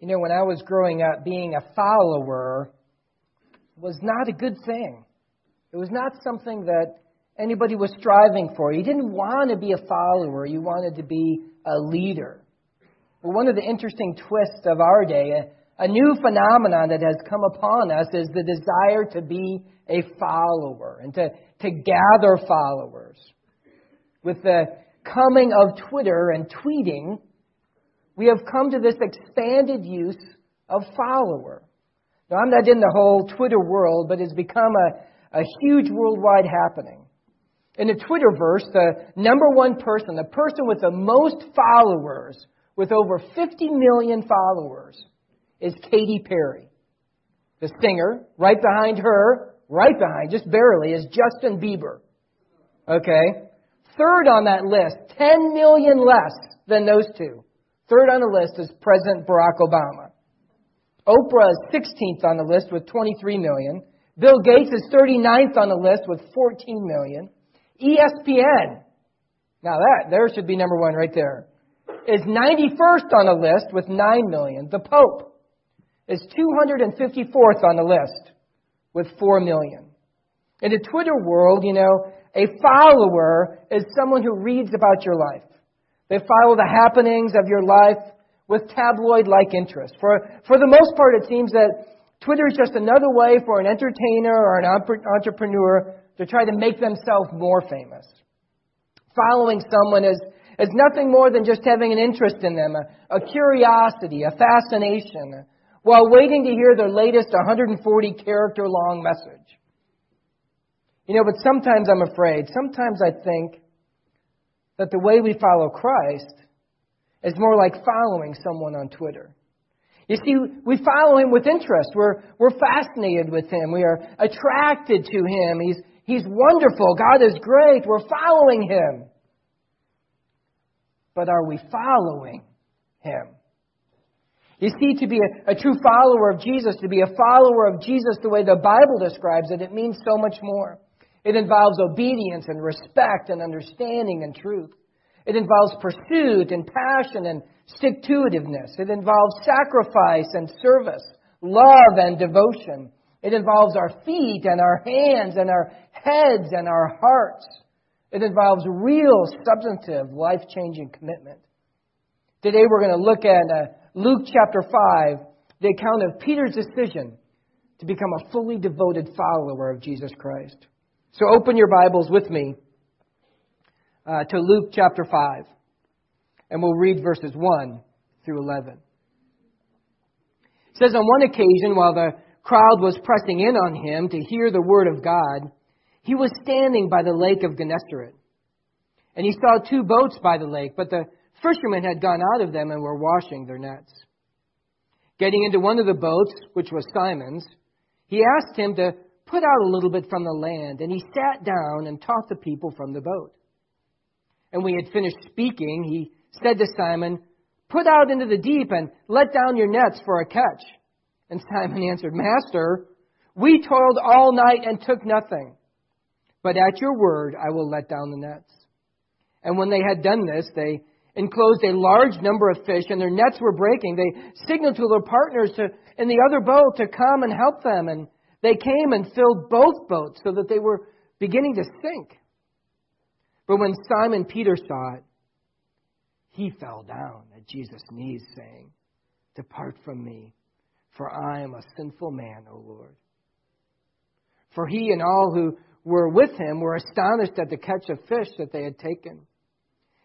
You know, when I was growing up, being a follower was not a good thing. It was not something that anybody was striving for. You didn't want to be a follower, you wanted to be a leader. But one of the interesting twists of our day, a, new phenomenon that has come upon us, is the desire to be a follower and to, to gather followers. With the coming of Twitter and tweeting, we have come to this expanded use of follower. Now, I'm not in the whole Twitter world, but it's become a, a huge worldwide happening. In the Twitterverse, the number one person, the person with the most followers, with over 50 million followers, is Katy Perry. The singer, right behind her, right behind, just barely, is Justin Bieber. Okay? Third on that list, 10 million less than those two. Third on the list is President Barack Obama. Oprah is 16th on the list with 23 million. Bill Gates is 39th on the list with 14 million. ESPN, now that, there should be number one right there, is 91st on the list with 9 million. The Pope is 254th on the list with 4 million. In the Twitter world, you know, a follower is someone who reads about your life. They follow the happenings of your life with tabloid like interest. For, for the most part, it seems that Twitter is just another way for an entertainer or an entrepreneur to try to make themselves more famous. Following someone is, is nothing more than just having an interest in them, a, a curiosity, a fascination, while waiting to hear their latest 140 character long message. You know, but sometimes I'm afraid, sometimes I think that the way we follow Christ is more like following someone on Twitter. You see, we follow him with interest. We're, we're fascinated with him. We are attracted to him. He's, he's wonderful. God is great. We're following him. But are we following him? You see, to be a, a true follower of Jesus, to be a follower of Jesus the way the Bible describes it, it means so much more. It involves obedience and respect and understanding and truth. It involves pursuit and passion and stick to itiveness. It involves sacrifice and service, love and devotion. It involves our feet and our hands and our heads and our hearts. It involves real, substantive, life changing commitment. Today we're going to look at uh, Luke chapter 5, the account of Peter's decision to become a fully devoted follower of Jesus Christ. So open your Bibles with me uh, to Luke chapter 5, and we'll read verses 1 through 11. It says, On one occasion, while the crowd was pressing in on him to hear the word of God, he was standing by the lake of Gennesaret. And he saw two boats by the lake, but the fishermen had gone out of them and were washing their nets. Getting into one of the boats, which was Simon's, he asked him to put out a little bit from the land, and he sat down and taught the people from the boat. And when he had finished speaking, he said to Simon, Put out into the deep and let down your nets for a catch. And Simon answered, Master, we toiled all night and took nothing. But at your word I will let down the nets. And when they had done this, they enclosed a large number of fish, and their nets were breaking. They signaled to their partners to, in the other boat to come and help them. And they came and filled both boats so that they were beginning to sink. But when Simon Peter saw it, he fell down at Jesus' knees, saying, Depart from me, for I am a sinful man, O Lord. For he and all who were with him were astonished at the catch of fish that they had taken.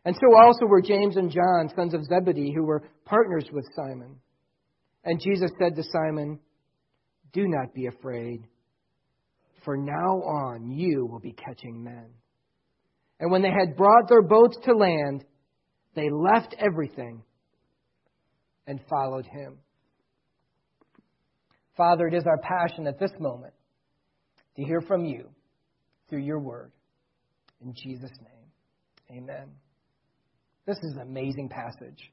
And so also were James and John, sons of Zebedee, who were partners with Simon. And Jesus said to Simon, do not be afraid, for now on you will be catching men. And when they had brought their boats to land, they left everything and followed him. Father, it is our passion at this moment to hear from you through your word. In Jesus' name, amen. This is an amazing passage.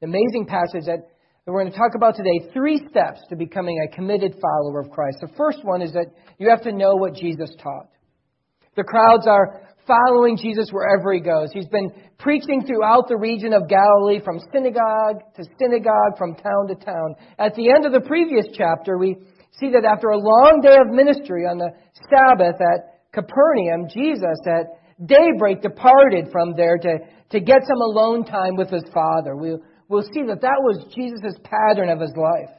The amazing passage that that we're going to talk about today three steps to becoming a committed follower of Christ. The first one is that you have to know what Jesus taught. The crowds are following Jesus wherever he goes. He's been preaching throughout the region of Galilee from synagogue to synagogue, from town to town. At the end of the previous chapter, we see that after a long day of ministry on the Sabbath at Capernaum, Jesus at daybreak departed from there to, to get some alone time with his Father. We'll, we'll see that that was Jesus' pattern of his life.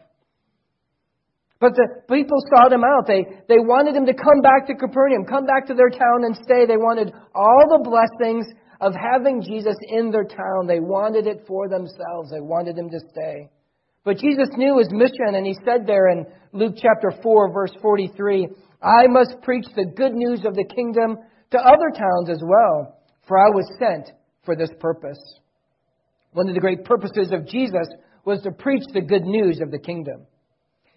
But the people sought him out. They, they wanted him to come back to Capernaum, come back to their town and stay. They wanted all the blessings of having Jesus in their town. They wanted it for themselves. They wanted him to stay. But Jesus knew his mission, and he said there in Luke chapter 4, verse 43, I must preach the good news of the kingdom to other towns as well, for I was sent for this purpose. One of the great purposes of Jesus was to preach the good news of the kingdom.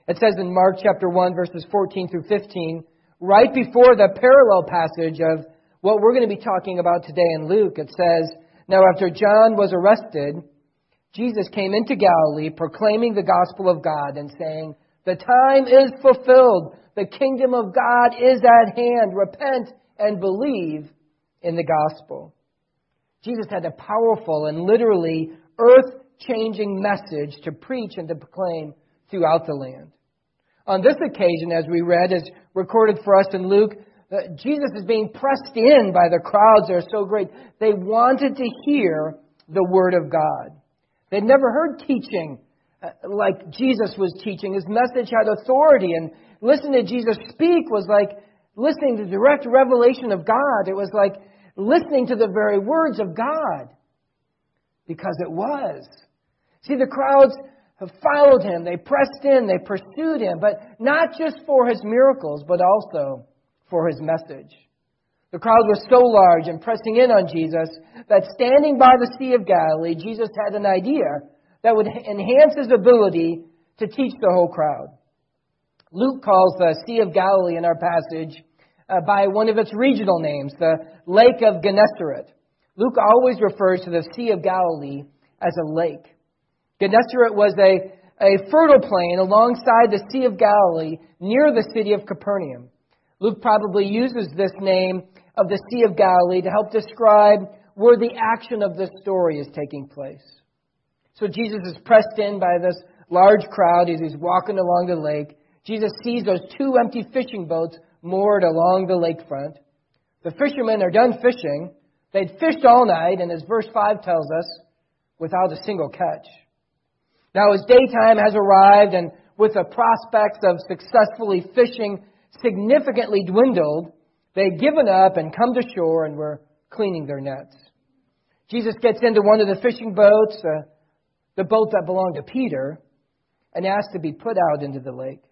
It says in Mark chapter 1, verses 14 through 15, right before the parallel passage of what we're going to be talking about today in Luke, it says, Now after John was arrested, Jesus came into Galilee proclaiming the gospel of God and saying, The time is fulfilled. The kingdom of God is at hand. Repent and believe in the gospel. Jesus had a powerful and literally earth changing message to preach and to proclaim throughout the land. On this occasion, as we read, as recorded for us in Luke, uh, Jesus is being pressed in by the crowds that are so great. They wanted to hear the Word of God. They'd never heard teaching uh, like Jesus was teaching. His message had authority, and listening to Jesus speak was like listening to direct revelation of God. It was like listening to the very words of God. Because it was. See, the crowds have followed him. They pressed in. They pursued him. But not just for his miracles, but also for his message. The crowd was so large and pressing in on Jesus that standing by the Sea of Galilee, Jesus had an idea that would enhance his ability to teach the whole crowd. Luke calls the Sea of Galilee in our passage uh, by one of its regional names, the Lake of Gennesaret. Luke always refers to the Sea of Galilee as a lake. Gennesaret was a, a fertile plain alongside the Sea of Galilee near the city of Capernaum. Luke probably uses this name of the Sea of Galilee to help describe where the action of this story is taking place. So Jesus is pressed in by this large crowd as he's walking along the lake. Jesus sees those two empty fishing boats moored along the lakefront. The fishermen are done fishing. They'd fished all night, and as verse 5 tells us, without a single catch. Now, as daytime has arrived, and with the prospects of successfully fishing significantly dwindled, they'd given up and come to shore and were cleaning their nets. Jesus gets into one of the fishing boats, uh, the boat that belonged to Peter, and asks to be put out into the lake.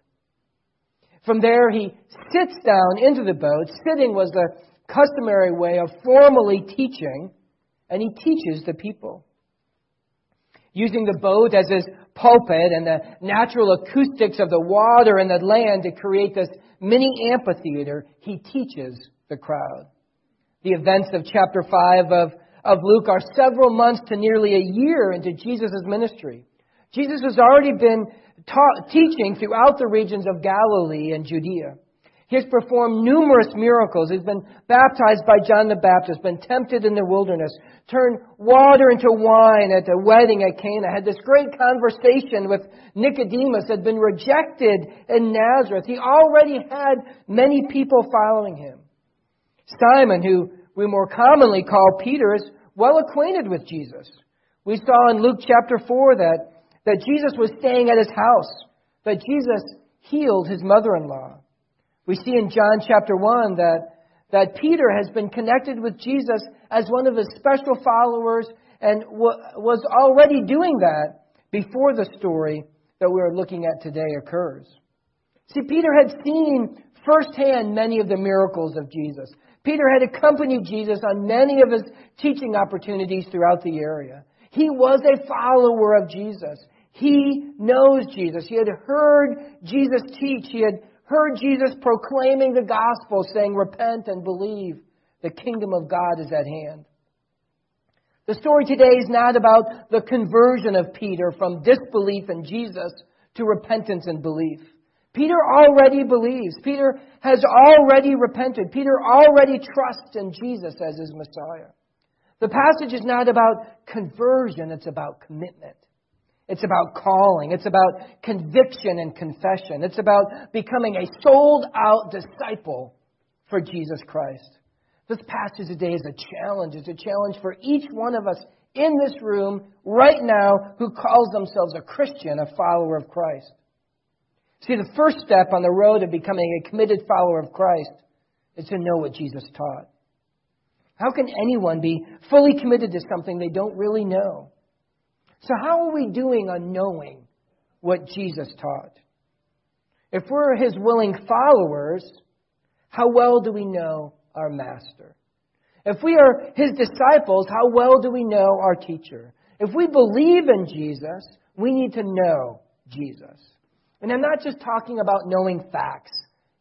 From there, he sits down into the boat. Sitting was the customary way of formally teaching, and he teaches the people using the boat as his pulpit and the natural acoustics of the water and the land to create this mini amphitheater, he teaches the crowd. The events of chapter 5 of, of Luke are several months to nearly a year into Jesus' ministry. Jesus has already been taught, teaching throughout the regions of Galilee and Judea. He has performed numerous miracles. He's been baptized by John the Baptist, been tempted in the wilderness, turned water into wine at the wedding at Cana, had this great conversation with Nicodemus, had been rejected in Nazareth. He already had many people following him. Simon, who we more commonly call Peter, is well acquainted with Jesus. We saw in Luke chapter 4 that, that Jesus was staying at his house, that Jesus healed his mother in law. We see in John chapter 1 that, that Peter has been connected with Jesus as one of his special followers and w- was already doing that before the story that we're looking at today occurs. See, Peter had seen firsthand many of the miracles of Jesus. Peter had accompanied Jesus on many of his teaching opportunities throughout the area. He was a follower of Jesus. He knows Jesus. He had heard Jesus teach. He had heard Jesus proclaiming the gospel, saying, Repent and believe. The kingdom of God is at hand. The story today is not about the conversion of Peter from disbelief in Jesus to repentance and belief. Peter already believes. Peter has already repented. Peter already trusts in Jesus as his Messiah. The passage is not about conversion, it's about commitment. It's about calling. It's about conviction and confession. It's about becoming a sold out disciple for Jesus Christ. This passage today is a challenge. It's a challenge for each one of us in this room right now who calls themselves a Christian, a follower of Christ. See, the first step on the road to becoming a committed follower of Christ is to know what Jesus taught. How can anyone be fully committed to something they don't really know? So, how are we doing on knowing what Jesus taught? If we're his willing followers, how well do we know our master? If we are his disciples, how well do we know our teacher? If we believe in Jesus, we need to know Jesus. And I'm not just talking about knowing facts.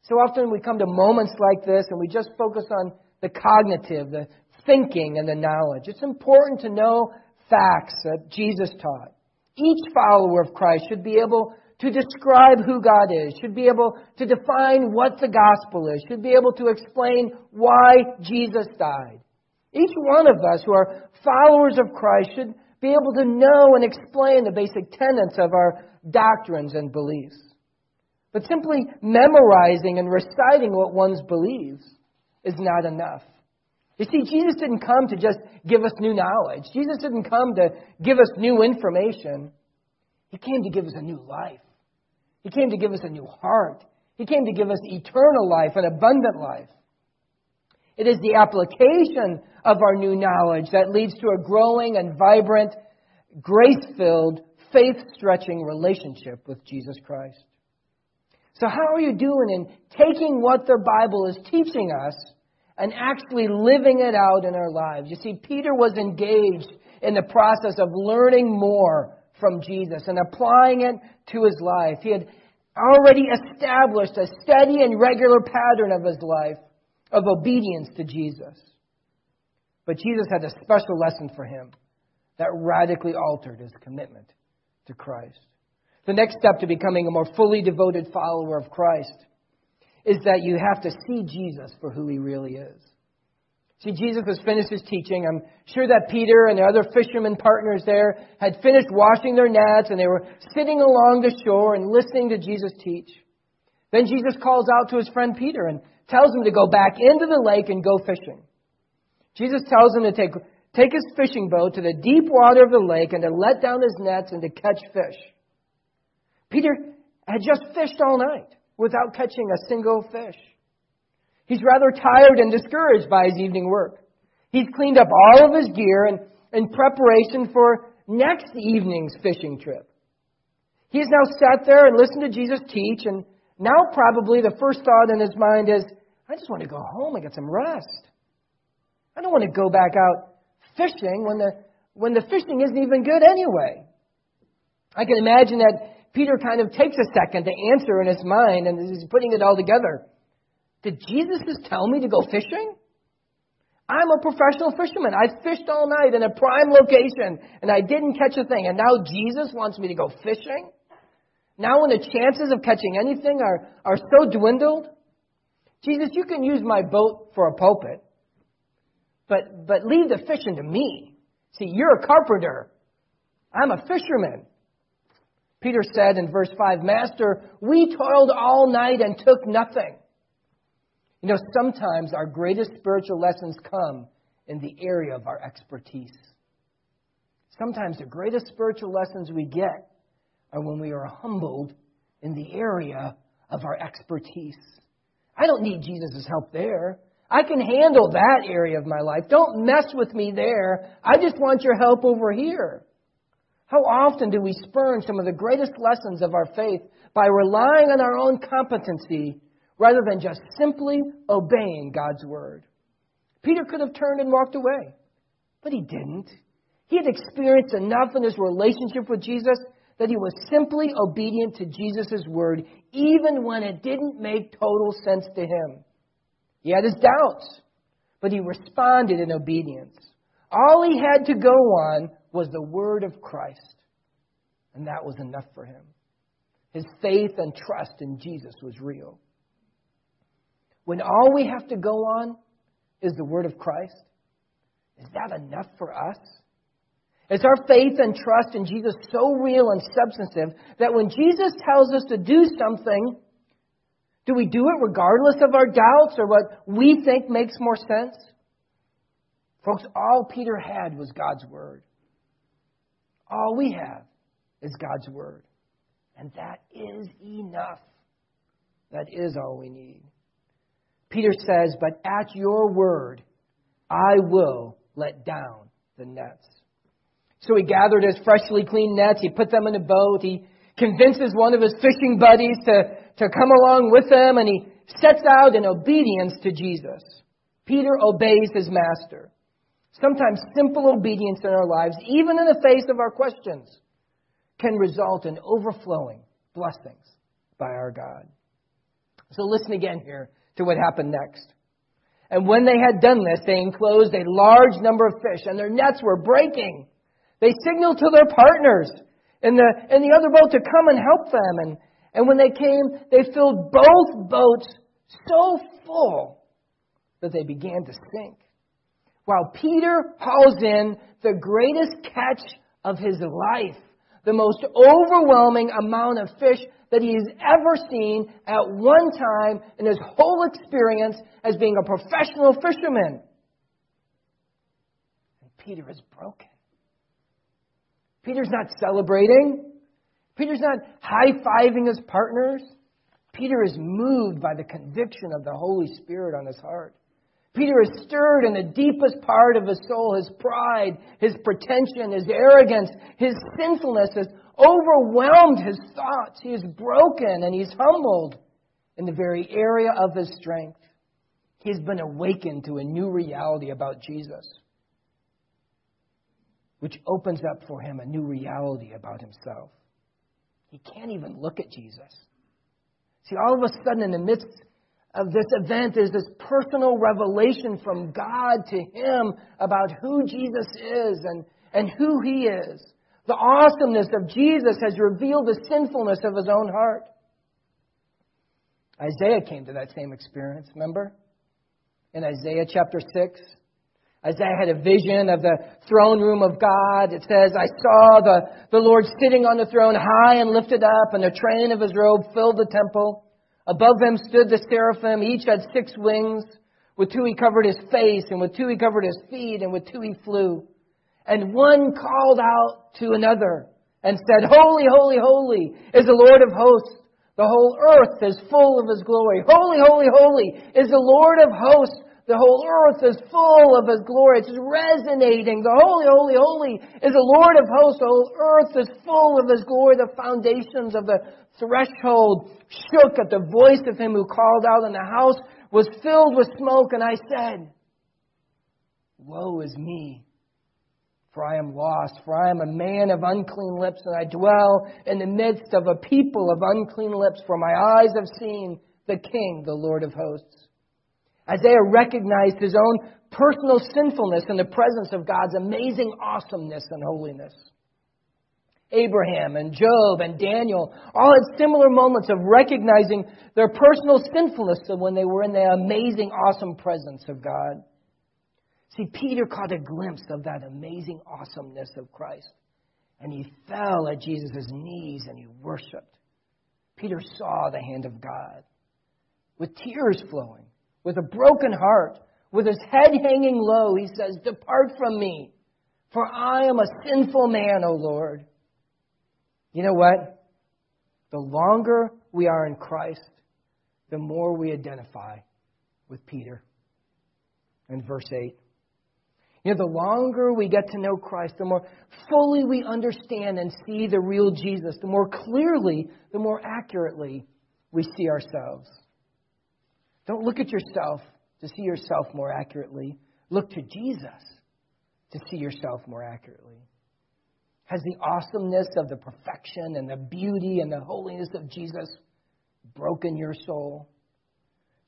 So often we come to moments like this and we just focus on the cognitive, the thinking, and the knowledge. It's important to know facts that Jesus taught. Each follower of Christ should be able to describe who God is, should be able to define what the gospel is, should be able to explain why Jesus died. Each one of us who are followers of Christ should be able to know and explain the basic tenets of our doctrines and beliefs. But simply memorizing and reciting what one believes is not enough. You see, Jesus didn't come to just give us new knowledge. Jesus didn't come to give us new information. He came to give us a new life. He came to give us a new heart. He came to give us eternal life, an abundant life. It is the application of our new knowledge that leads to a growing and vibrant, grace filled, faith stretching relationship with Jesus Christ. So, how are you doing in taking what the Bible is teaching us and actually living it out in our lives. You see, Peter was engaged in the process of learning more from Jesus and applying it to his life. He had already established a steady and regular pattern of his life of obedience to Jesus. But Jesus had a special lesson for him that radically altered his commitment to Christ. The next step to becoming a more fully devoted follower of Christ is that you have to see Jesus for who he really is. See, Jesus has finished his teaching. I'm sure that Peter and the other fishermen partners there had finished washing their nets and they were sitting along the shore and listening to Jesus teach. Then Jesus calls out to his friend Peter and tells him to go back into the lake and go fishing. Jesus tells him to take, take his fishing boat to the deep water of the lake and to let down his nets and to catch fish. Peter had just fished all night without catching a single fish. He's rather tired and discouraged by his evening work. He's cleaned up all of his gear in, in preparation for next evening's fishing trip. He's now sat there and listened to Jesus teach, and now probably the first thought in his mind is, I just want to go home and get some rest. I don't want to go back out fishing when the when the fishing isn't even good anyway. I can imagine that Peter kind of takes a second to answer in his mind and he's putting it all together. Did Jesus just tell me to go fishing? I'm a professional fisherman. I fished all night in a prime location and I didn't catch a thing. And now Jesus wants me to go fishing? Now when the chances of catching anything are, are so dwindled? Jesus, you can use my boat for a pulpit, but, but leave the fishing to me. See, you're a carpenter. I'm a fisherman. Peter said in verse 5, Master, we toiled all night and took nothing. You know, sometimes our greatest spiritual lessons come in the area of our expertise. Sometimes the greatest spiritual lessons we get are when we are humbled in the area of our expertise. I don't need Jesus' help there. I can handle that area of my life. Don't mess with me there. I just want your help over here. How often do we spurn some of the greatest lessons of our faith by relying on our own competency rather than just simply obeying God's word? Peter could have turned and walked away, but he didn't. He had experienced enough in his relationship with Jesus that he was simply obedient to Jesus' word, even when it didn't make total sense to him. He had his doubts, but he responded in obedience. All he had to go on was the word of Christ. And that was enough for him. his faith and trust in Jesus was real. When all we have to go on is the word of Christ, is that enough for us? Is our faith and trust in Jesus so real and substantive that when Jesus tells us to do something, do we do it regardless of our doubts or what we think makes more sense? Folks, all Peter had was God's Word. All we have is God's Word. And that is enough. That is all we need. Peter says, But at your word, I will let down the nets. So he gathered his freshly cleaned nets, he put them in a boat, he convinces one of his fishing buddies to, to come along with him, and he sets out in obedience to Jesus. Peter obeys his master. Sometimes simple obedience in our lives, even in the face of our questions, can result in overflowing blessings by our God. So listen again here to what happened next. And when they had done this, they enclosed a large number of fish, and their nets were breaking. They signaled to their partners in the, in the other boat to come and help them. And, and when they came, they filled both boats so full that they began to sink. While Peter hauls in the greatest catch of his life, the most overwhelming amount of fish that he has ever seen at one time in his whole experience as being a professional fisherman. And Peter is broken. Peter's not celebrating. Peter's not high fiving his partners. Peter is moved by the conviction of the Holy Spirit on his heart. Peter is stirred in the deepest part of his soul. His pride, his pretension, his arrogance, his sinfulness has overwhelmed his thoughts. He is broken and he's humbled in the very area of his strength. He has been awakened to a new reality about Jesus which opens up for him a new reality about himself. He can't even look at Jesus. See, all of a sudden, in the midst of this event, is this personal revelation from God to him about who Jesus is and, and who he is. The awesomeness of Jesus has revealed the sinfulness of his own heart. Isaiah came to that same experience, remember? In Isaiah chapter 6, Isaiah had a vision of the throne room of God. It says, I saw the, the Lord sitting on the throne high and lifted up, and the train of his robe filled the temple. Above them stood the seraphim. Each had six wings. With two he covered his face, and with two he covered his feet, and with two he flew. And one called out to another and said, Holy, holy, holy is the Lord of hosts. The whole earth is full of his glory. Holy, holy, holy is the Lord of hosts. The whole earth is full of His glory. It's resonating. The holy, holy, holy is the Lord of hosts. The whole earth is full of His glory. The foundations of the threshold shook at the voice of Him who called out, and the house was filled with smoke. And I said, Woe is me! For I am lost, for I am a man of unclean lips, and I dwell in the midst of a people of unclean lips, for my eyes have seen the King, the Lord of hosts. Isaiah recognized his own personal sinfulness in the presence of God's amazing awesomeness and holiness. Abraham and Job and Daniel all had similar moments of recognizing their personal sinfulness when they were in the amazing, awesome presence of God. See, Peter caught a glimpse of that amazing awesomeness of Christ, and he fell at Jesus' knees and he worshiped. Peter saw the hand of God with tears flowing with a broken heart, with his head hanging low, he says, Depart from me, for I am a sinful man, O Lord. You know what? The longer we are in Christ, the more we identify with Peter. In verse 8. You know, the longer we get to know Christ, the more fully we understand and see the real Jesus, the more clearly, the more accurately we see ourselves. Don't look at yourself to see yourself more accurately. Look to Jesus to see yourself more accurately. Has the awesomeness of the perfection and the beauty and the holiness of Jesus broken your soul?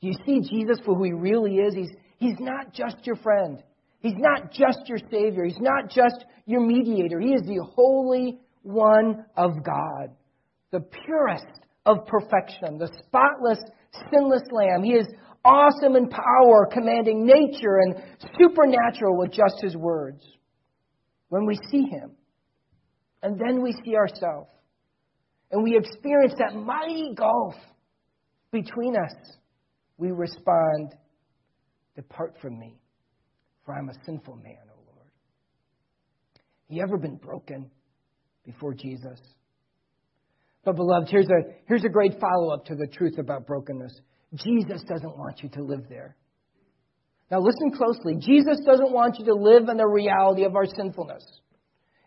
Do you see Jesus for who he really is? He's, he's not just your friend. He's not just your Savior. He's not just your mediator. He is the Holy One of God, the purest of perfection, the spotless, sinless Lamb. He is awesome in power, commanding nature and supernatural with just his words. When we see him, and then we see ourselves, and we experience that mighty gulf between us, we respond, Depart from me, for I'm a sinful man, O Lord. Have you ever been broken before Jesus? But, beloved, here's a, here's a great follow up to the truth about brokenness. Jesus doesn't want you to live there. Now, listen closely. Jesus doesn't want you to live in the reality of our sinfulness.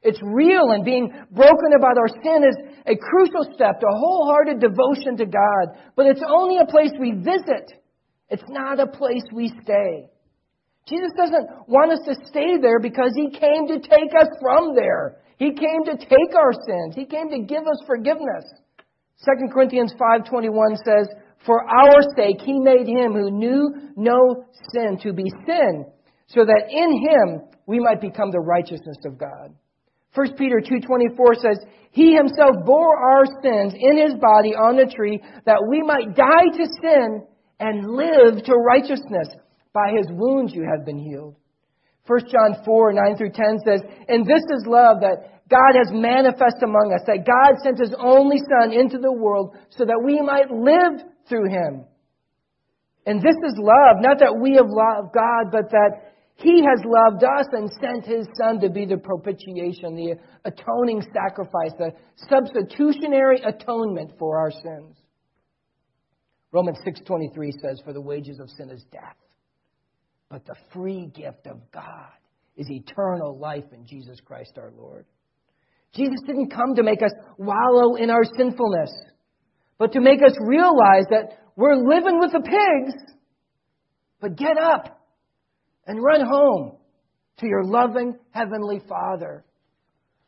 It's real, and being broken about our sin is a crucial step to wholehearted devotion to God. But it's only a place we visit, it's not a place we stay. Jesus doesn't want us to stay there because He came to take us from there. He came to take our sins. He came to give us forgiveness. 2 Corinthians 5.21 says, For our sake He made Him who knew no sin to be sin, so that in Him we might become the righteousness of God. 1 Peter 2.24 says, He himself bore our sins in his body on the tree that we might die to sin and live to righteousness. By his wounds you have been healed. 1 John 4, 9 through 10 says, And this is love that God has manifest among us, that God sent his only Son into the world so that we might live through him. And this is love, not that we have loved God, but that he has loved us and sent His Son to be the propitiation, the atoning sacrifice, the substitutionary atonement for our sins. Romans 6:23 says for the wages of sin is death, but the free gift of God is eternal life in Jesus Christ our Lord. Jesus didn't come to make us wallow in our sinfulness, but to make us realize that we're living with the pigs, but get up and run home to your loving Heavenly Father.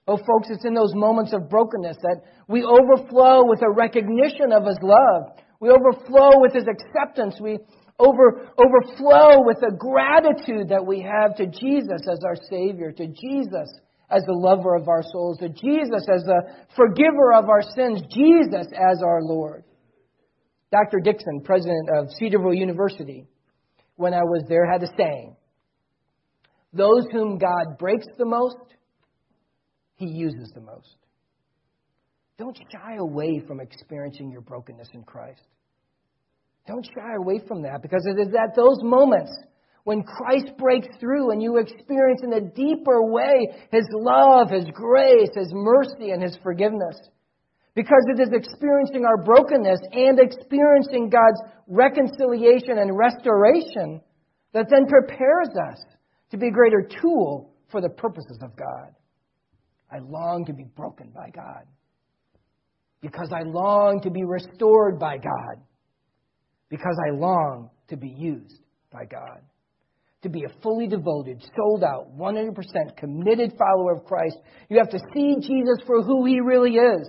Oh, folks, it's in those moments of brokenness that we overflow with a recognition of His love. We overflow with His acceptance. We over, overflow with the gratitude that we have to Jesus as our Savior, to Jesus as the lover of our souls, to Jesus as the forgiver of our sins, Jesus as our Lord. Dr. Dixon, president of Cedarville University, when I was there, had a saying those whom God breaks the most, He uses the most. Don't shy away from experiencing your brokenness in Christ. Don't shy away from that because it is at those moments when Christ breaks through and you experience in a deeper way His love, His grace, His mercy, and His forgiveness. Because it is experiencing our brokenness and experiencing God's reconciliation and restoration that then prepares us to be a greater tool for the purposes of God. I long to be broken by God because I long to be restored by God because I long to be used by God. To be a fully devoted, sold out, 100% committed follower of Christ, you have to see Jesus for who he really is.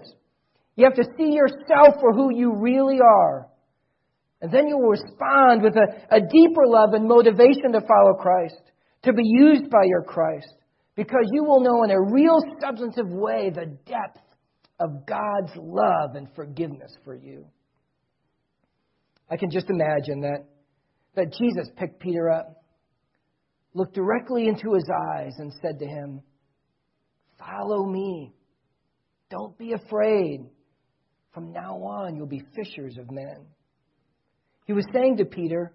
You have to see yourself for who you really are. And then you will respond with a, a deeper love and motivation to follow Christ to be used by your Christ because you will know in a real substantive way the depth of God's love and forgiveness for you. I can just imagine that, that Jesus picked Peter up, looked directly into his eyes, and said to him, Follow me. Don't be afraid. From now on, you'll be fishers of men. He was saying to Peter,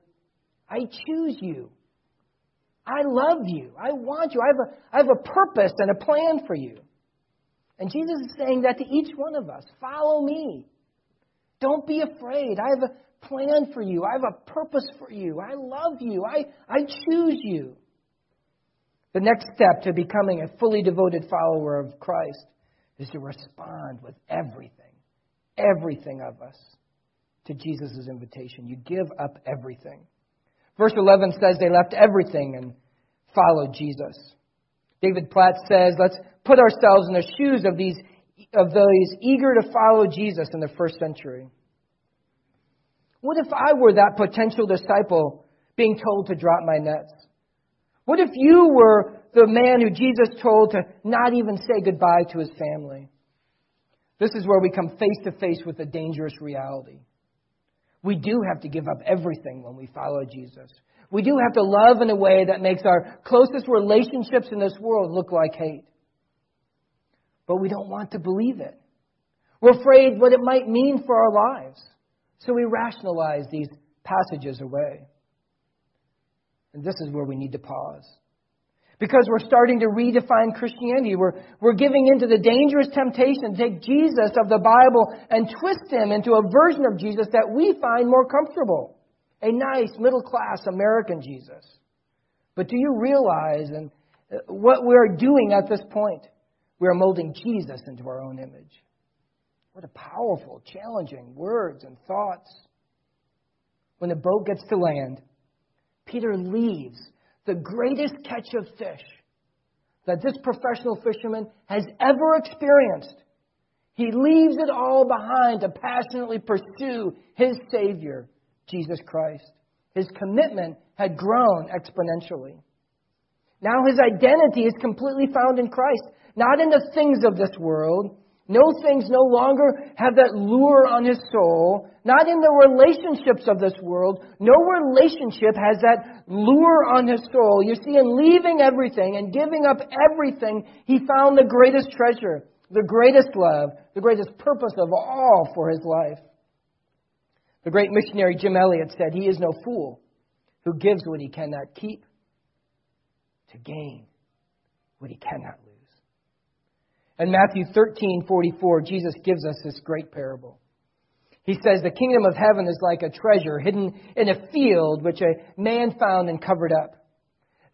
I choose you. I love you. I want you. I have, a, I have a purpose and a plan for you. And Jesus is saying that to each one of us follow me. Don't be afraid. I have a plan for you. I have a purpose for you. I love you. I, I choose you. The next step to becoming a fully devoted follower of Christ is to respond with everything, everything of us to Jesus' invitation. You give up everything. Verse 11 says they left everything and followed Jesus. David Platt says, let's put ourselves in the shoes of these of those eager to follow Jesus in the first century. What if I were that potential disciple being told to drop my nets? What if you were the man who Jesus told to not even say goodbye to his family? This is where we come face to face with a dangerous reality. We do have to give up everything when we follow Jesus. We do have to love in a way that makes our closest relationships in this world look like hate. But we don't want to believe it. We're afraid what it might mean for our lives. So we rationalize these passages away. And this is where we need to pause. Because we're starting to redefine Christianity. We're, we're giving into the dangerous temptation to take Jesus of the Bible and twist him into a version of Jesus that we find more comfortable. A nice, middle class American Jesus. But do you realize and uh, what we're doing at this point? We are molding Jesus into our own image. What a powerful, challenging words and thoughts. When the boat gets to land, Peter leaves the greatest catch of fish that this professional fisherman has ever experienced. He leaves it all behind to passionately pursue his Savior, Jesus Christ. His commitment had grown exponentially. Now his identity is completely found in Christ, not in the things of this world, no things no longer have that lure on his soul. Not in the relationships of this world. No relationship has that lure on his soul. You see, in leaving everything and giving up everything, he found the greatest treasure, the greatest love, the greatest purpose of all for his life. The great missionary Jim Elliot said, He is no fool who gives what he cannot keep to gain what he cannot lose. In Matthew 13, 44, Jesus gives us this great parable. He says, The kingdom of heaven is like a treasure hidden in a field which a man found and covered up.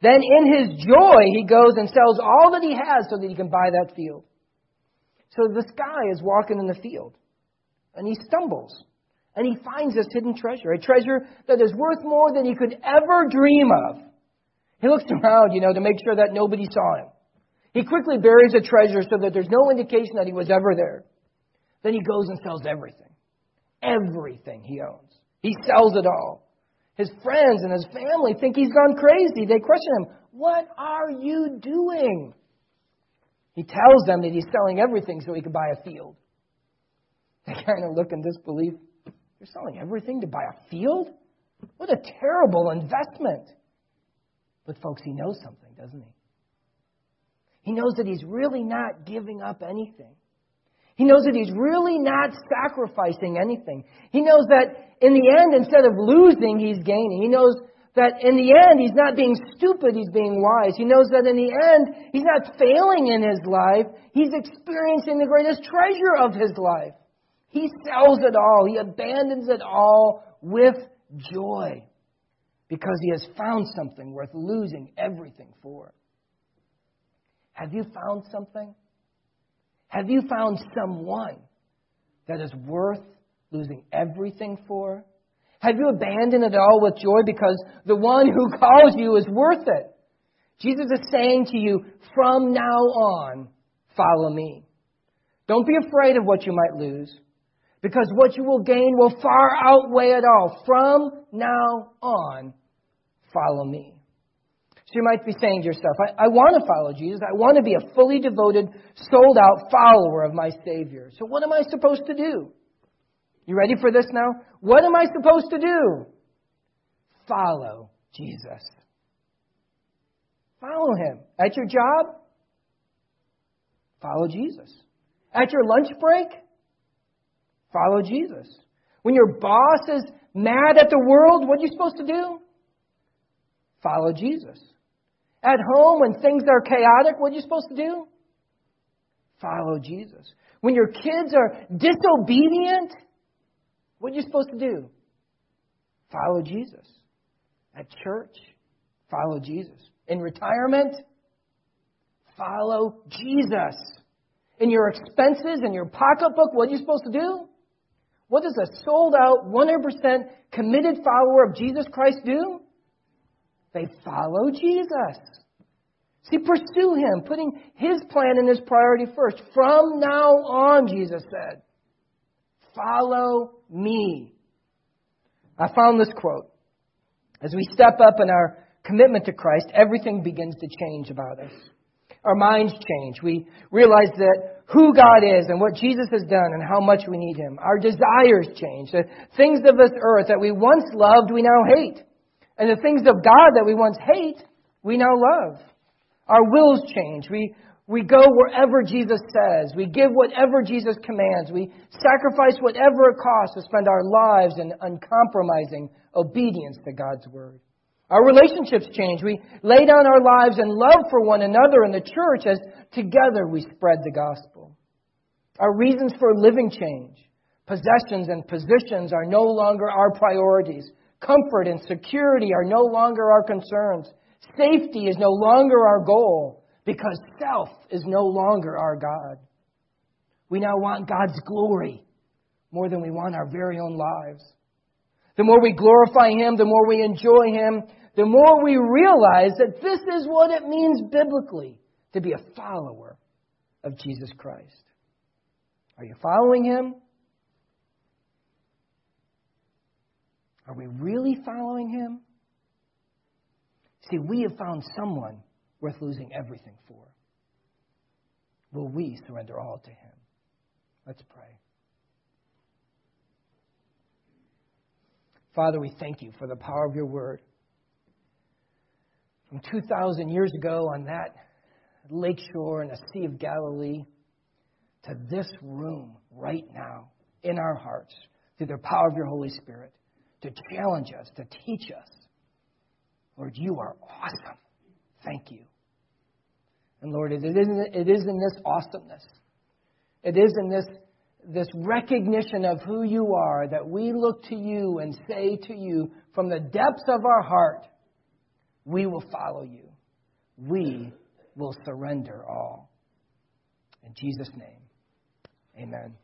Then in his joy, he goes and sells all that he has so that he can buy that field. So this guy is walking in the field and he stumbles and he finds this hidden treasure, a treasure that is worth more than he could ever dream of. He looks around, you know, to make sure that nobody saw him. He quickly buries the treasure so that there's no indication that he was ever there. Then he goes and sells everything. Everything he owns. He sells it all. His friends and his family think he's gone crazy. They question him, What are you doing? He tells them that he's selling everything so he can buy a field. They kind of look in disbelief. You're selling everything to buy a field? What a terrible investment. But, folks, he knows something, doesn't he? He knows that he's really not giving up anything. He knows that he's really not sacrificing anything. He knows that in the end, instead of losing, he's gaining. He knows that in the end, he's not being stupid, he's being wise. He knows that in the end, he's not failing in his life, he's experiencing the greatest treasure of his life. He sells it all, he abandons it all with joy because he has found something worth losing everything for. Have you found something? Have you found someone that is worth losing everything for? Have you abandoned it all with joy because the one who calls you is worth it? Jesus is saying to you, from now on, follow me. Don't be afraid of what you might lose because what you will gain will far outweigh it all. From now on, follow me. So you might be saying to yourself, I, I want to follow Jesus. I want to be a fully devoted, sold out follower of my Savior. So what am I supposed to do? You ready for this now? What am I supposed to do? Follow Jesus. Follow him. At your job? Follow Jesus. At your lunch break? Follow Jesus. When your boss is mad at the world, what are you supposed to do? Follow Jesus. At home, when things are chaotic, what are you supposed to do? Follow Jesus. When your kids are disobedient, what are you supposed to do? Follow Jesus. At church, follow Jesus. In retirement, follow Jesus. In your expenses, in your pocketbook, what are you supposed to do? What does a sold out, 100% committed follower of Jesus Christ do? They follow Jesus. See, pursue Him, putting His plan and His priority first. From now on, Jesus said, follow me. I found this quote. As we step up in our commitment to Christ, everything begins to change about us. Our minds change. We realize that who God is and what Jesus has done and how much we need Him. Our desires change. The things of this earth that we once loved, we now hate. And the things of God that we once hate, we now love. Our wills change. We, we go wherever Jesus says. We give whatever Jesus commands. We sacrifice whatever it costs to spend our lives in uncompromising obedience to God's Word. Our relationships change. We lay down our lives in love for one another in the church as together we spread the gospel. Our reasons for living change. Possessions and positions are no longer our priorities. Comfort and security are no longer our concerns. Safety is no longer our goal because self is no longer our God. We now want God's glory more than we want our very own lives. The more we glorify Him, the more we enjoy Him, the more we realize that this is what it means biblically to be a follower of Jesus Christ. Are you following Him? Are we really following Him? See, we have found someone worth losing everything for. Will we surrender all to Him? Let's pray. Father, we thank you for the power of your word. From 2,000 years ago on that lakeshore in the Sea of Galilee to this room right now in our hearts through the power of your Holy Spirit to challenge us, to teach us. Lord, you are awesome. Thank you. And Lord, it is, it is in this awesomeness, it is in this this recognition of who you are, that we look to you and say to you from the depths of our heart, we will follow you. We will surrender all. In Jesus' name, amen.